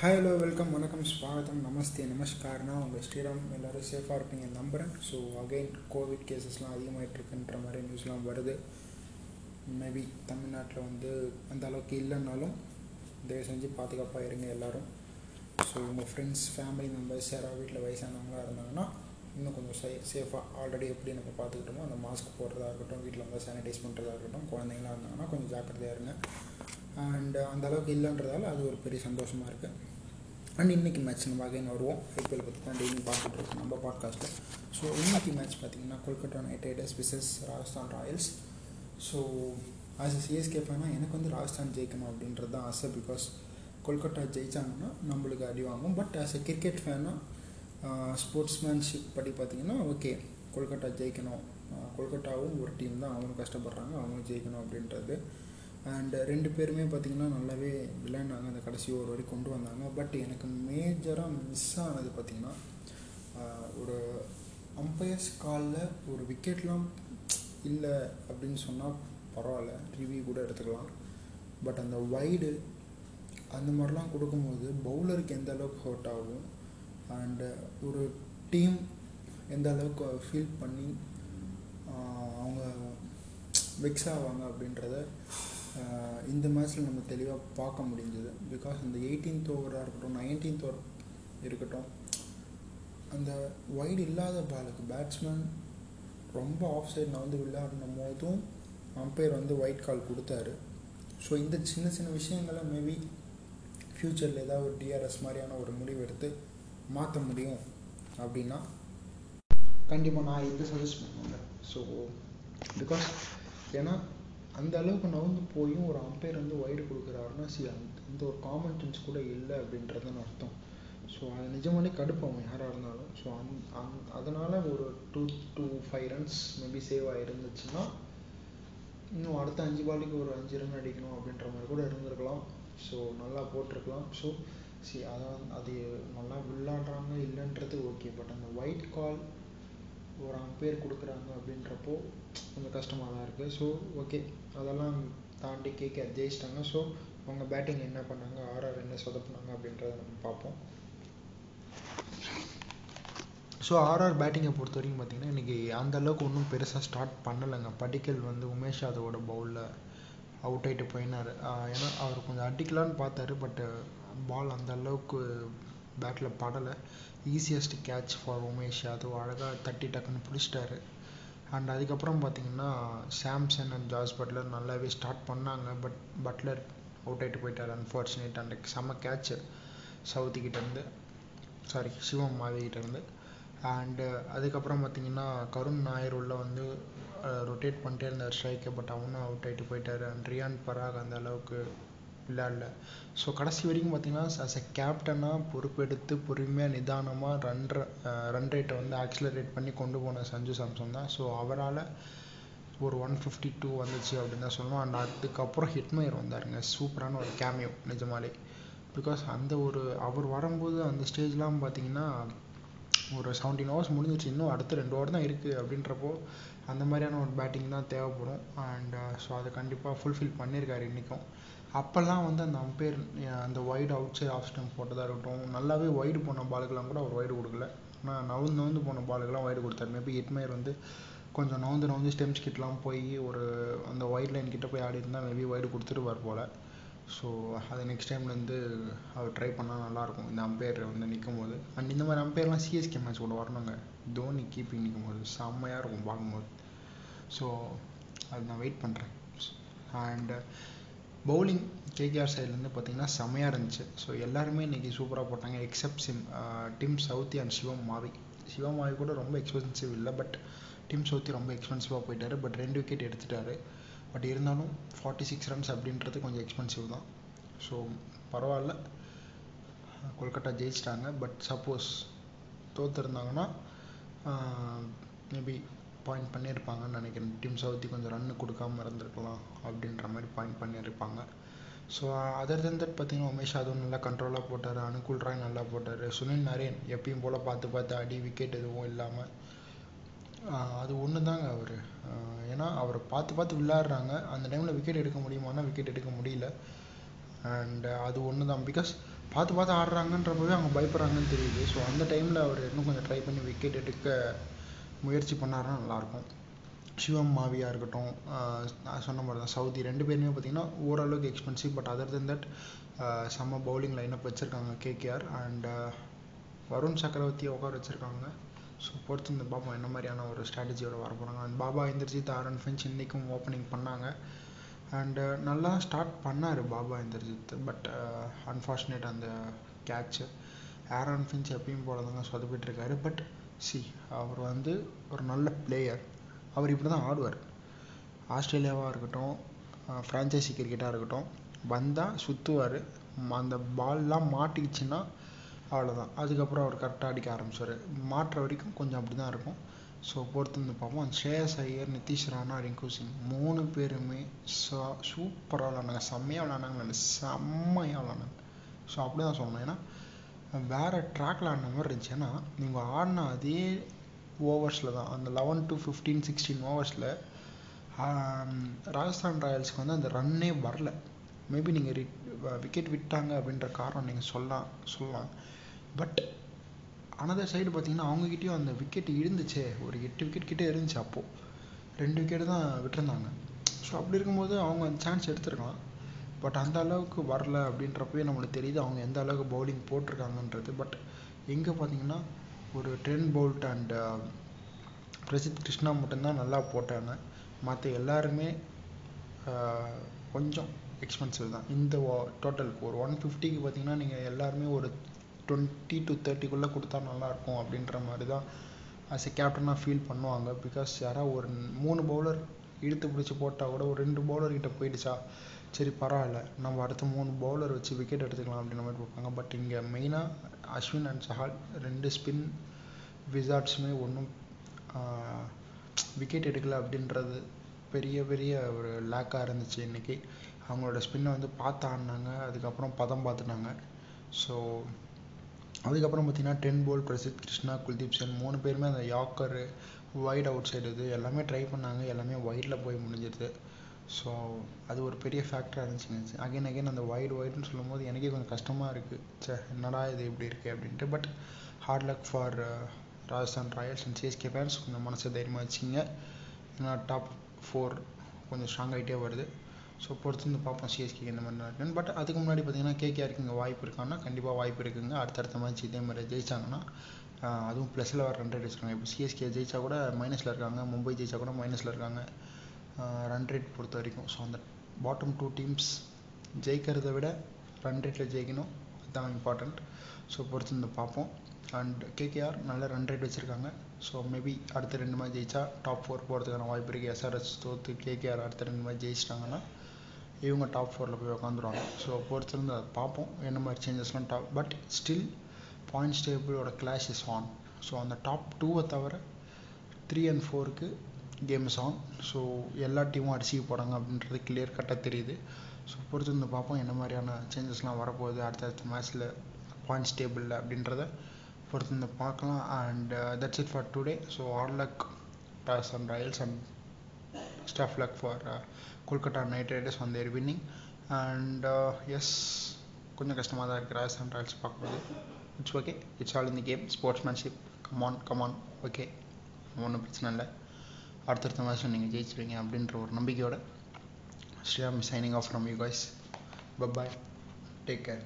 Hi hello welcome வணக்கம் ஸ்வாகத்தம் நமஸ்தே நமஸ்கார்னா உங்கள் ஸ்ரீராம். எல்லோரும் சேஃபாக இருப்பீங்க நம்புகிறேன் ஸோ அகைன் கோவிட் கேசஸ்லாம் அதிகமாகிட்டுருக்குன்ற மாதிரி நியூஸ்லாம் வருது. மேபி தமிழ்நாட்டில் வந்து அந்த அளவுக்கு இல்லைன்னாலும் தயவு செஞ்சு பாதுகாப்பாக இருங்க எல்லோரும். ஸோ உங்கள் ஃப்ரெண்ட்ஸ் ஃபேமிலி மெம்பர்ஸ் யாராவது வீட்டில் வயசானவங்களாக இருந்தாங்கன்னா இன்னும் கொஞ்சம் சே சேஃபாக ஆல்ரெடி எப்படி நம்ம பார்த்துக்கிட்டோமோ அந்த மாஸ்க் போடுறதா இருக்கட்டும் வீட்டில் வந்து சானிடைஸ் பண்ணுறதா இருக்கட்டும் குழந்தைங்களாக இருந்தாங்கன்னா கொஞ்சம் ஜாக்கிரதையாக இருங்க. அண்ட் அந்த அளவுக்கு இல்லைன்றதால அது ஒரு பெரிய சந்தோஷமாக இருக்குது அண்ட் இன்றைக்கி மேட்ச் நம்ம அகைன் வருவோம். ஐபிஎல் பற்றி தான் டெய்லி பார்த்துட்டு இருக்கோம் நம்ம பாட்காஸ்ட்டில் ஸோ இன்றைக்கி மேட்ச் பார்த்திங்கன்னா Kolkata Knight Riders versus Rajasthan Royals. So as a CSK ஃபேனாக எனக்கு வந்து ராஜஸ்தான் ஜெயிக்கணும் அப்படின்றது தான் ஆசை பிகாஸ் கொல்கட்டா ஜெயித்தாங்கன்னா நம்மளுக்கு அடி வாங்கும். பட் ஆஸ் எ கிரிக்கெட் ஃபேனாக ஸ்போர்ட்ஸ்மேன்ஷிப் படி பார்த்திங்கன்னா ஓகே கொல்கட்டா ஜெயிக்கணும். கொல்கட்டாவும் ஒரு டீம் தான். அவங்களும் கஷ்டப்படுறாங்க அவங்களும் ஜெயிக்கணும் அப்படின்றது. அண்ட் ரெண்டு பேருமே பார்த்திங்கன்னா நல்லாவே விளையாண்டாங்க. அந்த கடைசி ஒரு வரைக்கும் கொண்டு வந்தாங்க. பட் எனக்கு மேஜராக மிஸ் ஆனது பார்த்திங்கன்னா ஒரு அம்பையர்ஸ் காலில் ஒரு விக்கெட்லாம் இல்லை அப்படின்னு சொன்னால் பரவாயில்ல. ரிவ்யூ கூட எடுத்துக்கலாம். பட் அந்த வைடு அந்த மாதிரிலாம் கொடுக்கும்போது பவுலருக்கு எந்த அளவுக்கு ஹர்ட் ஆகும்? அண்டு ஒரு டீம் எந்த அளவுக்கு ஃபீல் பண்ணி அவங்க மிக்ஸ் ஆவாங்க அப்படின்றத இந்த மேட்ச்சில் நம்ம தெளிவாக பார்க்க முடிஞ்சது. பிகாஸ் அந்த எயிட்டீன்த் ஓவராக இருக்கட்டும் நைன்டீன்த் ஓவர் இருக்கட்டும் அந்த வைடு இல்லாத பாலுக்கு பேட்ஸ்மேன் ரொம்ப ஆஃப் சைட் நான் வந்து விளையாடும் போதும் அம்பையர் வந்து ஒயிட் கால் கொடுத்தாரு. ஸோ இந்த சின்ன சின்ன விஷயங்களை மேபி ஃப்யூச்சரில் ஏதாவது ஒரு டிஆர்எஸ் மாதிரியான ஒரு முடிவு எடுத்து மாற்ற முடியும் அப்படின்னா கண்டிப்பாக நான் இது சஜஸ்ட் பண்ணுவேன். ஸோ பிகாஸ் ஏன்னா அந்த அளவுக்கு நவுந்து போயும் ஒரு அம்பையர் வந்து ஒய்டு கொடுக்குறாருன்னா சி அந்த ஒரு காமன் சென்ஸ் கூட இல்லை அப்படின்றதுன்னு அர்த்தம். ஸோ அது நிஜமாலே கடுப்பாகும் யாராக இருந்தாலும். ஸோ அந் அந் அதனால் ஒரு two two five runs maybe save ஆகிருந்துச்சுன்னா இன்னும் அடுத்த அஞ்சு பாலுக்கு ஒரு அஞ்சு ரன் அடிக்கணும் அப்படின்ற மாதிரி கூட இருந்திருக்கலாம். ஸோ நல்லா போட்டிருக்கலாம். ஸோ சி அதான் அது நல்லா விளாடுறாங்க இல்லைன்றது ஓகே பட் அந்த ஒயிட் கால் ஒரு பேர் கொடுக்குறாங்க அப்படின்றப்போ கொஞ்சம் கஷ்டமாக தான் இருக்குது ஸோ ஓகே அதெல்லாம் தாண்டி கேட்க ஜெயிச்சிட்டாங்க ஸோ அவங்க பேட்டிங் என்ன பண்ணாங்க? ஆர்ஆர் என்ன சொதப்புனாங்க அப்படின்றத நம்ம பார்ப்போம். ஸோ ஆர்ஆர் பேட்டிங்கை பொறுத்த வரைக்கும் பார்த்தீங்கன்னா இன்றைக்கி அந்த அளவுக்கு ஒன்றும் பெருசாக ஸ்டார்ட் பண்ணலைங்க. படிக்கல் வந்து உமேஷ் யாதவோட பவுலில் அவுட் ஆகிட்டு போயினார். ஏன்னா அவர் கொஞ்சம் அடிக்கலான்னு பார்த்தாரு. பட்டு பால் அந்த அளவுக்கு பேட்டில் படலை. Easiest catch for Umesh Yadav அழகாக தட்டி டக்குன்னு பிடிச்சிட்டாரு. அண்ட் அதுக்கப்புறம் பார்த்தீங்கன்னா சாம்சன் அண்ட் ஜார்ஜ் பட்லர் நல்லாவே ஸ்டார்ட் பண்ணாங்க. பட் பட்லர் அவுட் ஆகிட்டு போயிட்டார் அன்ஃபார்ச்சுனேட் அண்ட் செம்ம கேட்ச் சவுத்திக்கிட்டேருந்து சாரி சிவம் மாவிக்கிட்டேருந்து அண்டு அதுக்கப்புறம் பார்த்தீங்கன்னா கருண் நாயர் உள்ள வந்து ரொட்டேட் பண்ணிட்டே இருந்தார் ஸ்ட்ரைக்கை பட் அவனும் அவுட் ஆகிட்டு போயிட்டார். அண்ட் ரியான் பராக் அந்த அளவுக்கு விளையாடல ஸோ கடைசி வரைக்கும் பார்த்தீங்கன்னா அஸ் எ கேப்டனாக பொறுப்பெடுத்து பொறுமையாக நிதானமாக ரன் ரன் ரேட்டை வந்து ஆக்சிலரேட் பண்ணி கொண்டு போன சஞ்சு சாம்சன் தான். ஸோ அவரால் ஒரு ஒன் ஃபிஃப்டி டூ வந்துச்சு அப்படின்னு தான் சொல்லணும். அண்ட் அதுக்கப்புறம் ஹிட்மயர் வந்தாருங்க. சூப்பரான ஒரு கேமியோ நிஜமாலே. பிகாஸ் அந்த ஒரு அவர் வரும்போது அந்த ஸ்டேஜ்லாம் பார்த்தீங்கன்னா ஒரு செவன்டீன் ஹவர்ஸ் முடிஞ்சிச்சு இன்னும் அடுத்த ரெண்டு ஓவர் தான் இருக்குது அப்படின்றப்போ அந்த மாதிரியான ஒரு பேட்டிங் தான் தேவைப்படும். அண்ட் ஸோ uh, அதை கண்டிப்பாக ஃபுல்ஃபில் பண்ணியிருக்காரு இன்றைக்கும் அப்போல்லாம் வந்து அந்த அம்பையர் அந்த wide outside off stump போட்டதாக இருக்கட்டும் நல்லாவே ஒய்டு போன பாலுக்கெல்லாம் கூட அவர் ஒய்டு கொடுக்கல. ஆனால் நவுந்து நவுந்து போன பாலுக்கெல்லாம் ஒய்டு கொடுத்தாரு. மேபி எட்மயர் வந்து கொஞ்சம் நவுந்து நவுந்து ஸ்டெம்ஸ் கிட்டலாம் போய் ஒரு அந்த ஒயிட் லைன் கிட்ட போய் ஆடி இருந்தால் மேபி ஒய்டு கொடுத்துருவார் போல். ஸோ அது நெக்ஸ்ட் டைம்லேருந்து அவர் ட்ரை பண்ணால் நல்லாயிருக்கும் இந்த அம்பையர் வந்து நிற்கும் போது அண்ட் இந்த மாதிரி அம்பையர்லாம் சிஎஸ்கே மேட்ச் கூட வரணுங்க. தோனி கீப்பிங் நிற்கும் போது செம்மையாக இருக்கும் பார்க்கும்போது. ஸோ அது நான் வெயிட் பண்ணுறேன் அண்டு பவுலிங் கேகேஆர் சைட்லேருந்து பார்த்தீங்கன்னா செம்மையாக இருந்துச்சு. ஸோ எல்லாருமே இன்றைக்கி சூப்பராக போட்டாங்க except sim Tim Southee and Shivam Mavi Shivam Mavi கூட ரொம்ப எக்ஸ்பென்சிவ் இல்லை பட் டிம் சவுத்தி ரொம்ப எக்ஸ்பென்சிவாக போயிட்டார். பட் ரெண்டு விக்கெட் எடுத்துட்டாரு. பட் இருந்தாலும் ஃபார்ட்டி சிக்ஸ் ரன்ஸ் அப்படின்றது கொஞ்சம் எக்ஸ்பென்சிவ் தான். ஸோ பரவாயில்ல. கொல்கட்டா ஜெயிச்சிட்டாங்க. பட் சப்போஸ் தோத்துருந்தாங்கன்னா மேபி பாயிண்ட் பண்ணியிருப்பாங்கன்னு நினைக்கிறேன். டீம் சவுத்தி கொஞ்சம் ரன்னு கொடுக்காம இருந்திருக்கலாம் அப்படின்ற மாதிரி பாயிண்ட் பண்ணியிருப்பாங்க. ஸோ அதர் தென் தட் பார்த்தீங்கன்னா உமேஷ் அதுவும் நல்லா கண்ட்ரோலாக போட்டார். அனுகுல் ராய் நல்லா போட்டார். சுனில் நரேன் எப்பயும் போல் பார்த்து பார்த்து அடி விக்கெட் எதுவும் இல்லாமல் அது ஒன்று தாங்க அவர் ஏன்னா அவரை பார்த்து பார்த்து விளையாடுறாங்க. அந்த டைமில் விக்கெட் எடுக்க முடியுமானா விக்கெட் எடுக்க முடியல. அண்ட் அது ஒன்று தான் பிகாஸ் பார்த்து பார்த்து ஆடுறாங்கன்றப்பவே அவங்க பயப்படுறாங்கன்னு தெரியுது. ஸோ அந்த டைமில் அவர் இன்னும் கொஞ்சம் ட்ரை பண்ணி விக்கெட் எடுக்க முயற்சி பண்ணாருன்னா நல்லாயிருக்கும். சிவம் மாவியா இருக்கட்டும் நான் சொன்ன மாதிரி தான் சவுதி ரெண்டு பேருமே பார்த்தீங்கன்னா ஓரளவுக்கு expensive but other than that செம்ம பவுலிங் லைனப் வச்சுருக்காங்க கேகேஆர் அண்ட் வருண் சக்கரவர்த்தியை உட்கார வச்சுருக்காங்க. ஸோ பொறுத்து இந்த பாபா என்ன மாதிரியான ஒரு ஸ்ட்ராட்டஜியோட வர போகிறாங்க அண்ட் பாபா இந்திரஜித் ஆரன் ஃபின்ச் இன்றைக்கும் ஓப்பனிங் பண்ணாங்க. அண்டு uh, நல்லா ஸ்டார்ட் பண்ணார் Baba Indrajit. But unfortunate uh, அந்த கேட்ச்சு ஆரன் ஃபின்ச் எப்பயும் போல தாங்க சொதப்பிட்டுருக்காரு. பட் சி அவர் வந்து ஒரு நல்ல பிளேயர் அவர் இப்படி தான் ஆடுவார். ஆஸ்திரேலியாவாக இருக்கட்டும் ஃப்ரான்ச்சைசி கிரிக்கெட்டாக இருக்கட்டும் வந்தால் சுற்றுவார் அந்த பால்லாம் மாட்டிக்கிச்சுன்னா அவ்வளோதான் அதுக்கப்புறம் அவர் கரெக்டாக அடிக்க ஆரம்பிச்சார். மாட்டுற வரைக்கும் கொஞ்சம் அப்படி தான் இருக்கும். ஸோ பொறுத்து வந்து பார்ப்போம். ஸ்ரேயஸ் ஐயர் நிதிஷ் ராணா ரிங்கு சிங். மூணு பேருமே சா சூப்பராக விளாண்டாங்க செம்மையாக விளாண்டாங்க செம்மையாக விளாண்டாங்க ஸோ அப்படி தான் சொல்லணும். ஏன்னா வேறு ட்ராக்ல ஆடின மாதிரி இருந்துச்சு. ஏன்னா நீங்கள் ஆடின அதே ஓவர்ஸில் தான் அந்த லெவன் டு ஃபிஃப்டீன் சிக்ஸ்டீன் ஓவர்ஸில் ராஜஸ்தான் ராயல்ஸ்க்கு வந்து அந்த ரன்னே வரல. மேபி நீங்கள் ரி விக்கெட் விட்டாங்க அப்படின்ற காரணம் நீங்கள் சொல்லலாம் சொல்லலாம். பட் அனதர் சைடு பார்த்தீங்கன்னா அவங்கக்கிட்டேயும் அந்த விக்கெட் இருந்துச்சே. ஒரு எட்டு விக்கெட் கிட்டே இருந்துச்சு அப்போது ரெண்டு விக்கெட்டு தான் விட்டுருந்தாங்க. ஸோ அப்படி இருக்கும்போது அவங்க அந்த சான்ஸ் எடுத்துருக்கலாம். பட் அந்த அளவுக்கு வரல அப்படின்றப்பவே நம்மளுக்கு தெரியுது அவங்க எந்த அளவுக்கு பவுலிங் போட்டிருக்காங்கன்றது. பட் எங்கே பார்த்தீங்கன்னா ஒரு Trent Boult and Prasidh Krishna மட்டும்தான் நல்லா போட்டாங்க. மற்ற எல்லாருமே uh, கொஞ்சம் எக்ஸ்பென்சிவ் தான். இந்த டோட்டலுக்கு ஒரு ஒன் ஃபிஃப்டிக்கு பார்த்தீங்கன்னா நீங்கள் எல்லாருமே ஒரு டுவெண்ட்டி டு தேர்ட்டிக்குள்ளே கொடுத்தா நல்லாயிருக்கும் அப்படின்ற மாதிரி தான் ஆஸ் எ கேப்டனாக ஃபீல் பண்ணுவாங்க. பிகாஸ் யாராவது ஒரு மூணு பவுலர் இழுத்து பிடிச்சி போட்டால் கூட ஒரு ரெண்டு பவுலர் கிட்ட போயிடுச்சா? சரி பரவாயில்ல. நம்ம அடுத்த மூணு பவுலர் வச்சு விக்கெட் எடுத்துக்கலாம் அப்படின்ற மாதிரி பார்ப்பாங்க பட் இங்கே மெயினாக அஸ்வின் அண்ட் சஹால் ரெண்டு ஸ்பின் விசார்ட்ஸுமே ஒன்றும் விக்கெட் எடுக்கலை அப்படின்றது பெரிய பெரிய ஒரு லேக்காக இருந்துச்சு இன்றைக்கி அவங்களோட ஸ்பின்னை வந்து பார்த்து ஆடினாங்க. அதுக்கப்புறம் பதம் பார்த்துட்டாங்க. ஸோ அதுக்கப்புறம் பார்த்தீங்கன்னா டென் போல் பிரசித் கிருஷ்ணா குல்தீப் சென் மூணு பேருமே அந்த யாக்கரு வைட் அவுட் சைடு இது எல்லாமே ட்ரை பண்ணாங்க. எல்லாமே வைடில் போய் முடிஞ்சிருது ஸோ அது ஒரு பெரிய ஃபேக்டராக இருந்துச்சுங்க அகைன் அகைன் அந்த வைடு வைடுன்னு சொல்லும்போது எனக்கே கொஞ்சம் கஷ்டமாக இருக்குது சே என்னடா இது இப்படி இருக்குது அப்படின்ட்டு. But hard luck for Rajasthan Royals and CSK fans கொஞ்சம் மனசை தைரியமாக வச்சுங்க ஏன்னா டாப் ஃபோர் கொஞ்சம் ஸ்ட்ராங் ஆகிட்டே வருது. ஸோ பொறுத்து பார்ப்போம் சிஎஸ்கே இந்த மாதிரி இருக்குன்னு. பட் அதுக்கு முன்னாடி பார்த்தீங்கன்னா கேகேஆருக்கு இங்கே வாய்ப்பு இருக்கான்னா கண்டிப்பாக வாய்ப்பு இருக்குங்க. அடுத்தடுத்த மேட்ச் இதே மாதிரி ஜெயிச்சாங்கன்னா அதுவும் ப்ளஸில் வர ரன் ரேட் வச்சுருக்காங்க. இப்போ சிஎஸ்கே ஜெயிச்சா கூட மைனஸில் இருக்காங்க. மும்பை ஜெயிச்சா கூட மைனஸில் இருக்காங்க. ரன் ரேட் பொறுத்த வரைக்கும். ஸோ அந்த பாட்டம் டூ டீம்ஸ் ஜெயிக்கிறத விட ரன் ரேட்டில் ஜெயிக்கணும். அதுதான் இம்பார்ட்டண்ட் ஸோ பொறுத்து பார்ப்போம். அண்ட் கேகேஆர் நல்ல ரன் ரேட் வச்சுருக்காங்க. ஸோ மேபி அடுத்த ரெண்டு மாதிரி ஜெயிச்சா டாப் ஃபோர் போகிறதுக்கான வாய்ப்பு இருக்குது எஸ்ஆர்எஸ் தோற்று கேகேஆர் அடுத்த ரெண்டு மாதிரி ஜெயிச்சிட்டாங்கன்னா இவங்க டாப் ஃபோரில் போய் உட்காந்துருவாங்க ஸோ பொறுத்திருந்து அதை பார்ப்போம். என்ன மாதிரி சேஞ்சஸ்லாம் டாப் பட் ஸ்டில் பாயிண்ட்ஸ் டேபிளோட கிளாஷ் இஸ் ஆன் ஸோ அந்த டாப் டூவை தவிர த்ரீ அண்ட் ஃபோருக்கு கேம்ஸ் ஆன் ஸோ எல்லா டீமும் அடிச்சிக்க போகிறாங்க அப்படின்றது கிளியர் கட்டாக தெரியுது. ஸோ பொறுத்திருந்து பார்ப்போம் என்ன மாதிரியான சேஞ்சஸ்லாம் வரப்போகுது அடுத்தடுத்த மேட்ச்சில் பாயிண்ட்ஸ் டேபிளில் அப்படின்றத பொறுத்திருந்து பார்க்கலாம். And that's it for today so all luck and Royals and staff luck for Kolkata Knight Riders on their winning and yes கொஞ்சம் கஷ்டமாக தான் இருக்குது ராஜஸ்தான் ராயல்ஸ் பார்க்கும்போது. இட்ஸ் ஓகே இட்ஸ் ஆல் இந்த game sportsmanship come on come on okay ஒன்றும் பிரச்சனை இல்லை. அடுத்தடுத்த மேட்ச்சும் நீங்கள் ஜெயிச்சிருவீங்க அப்படின்ற ஒரு நம்பிக்கையோட. Sriram signing off from you guys bye bye take care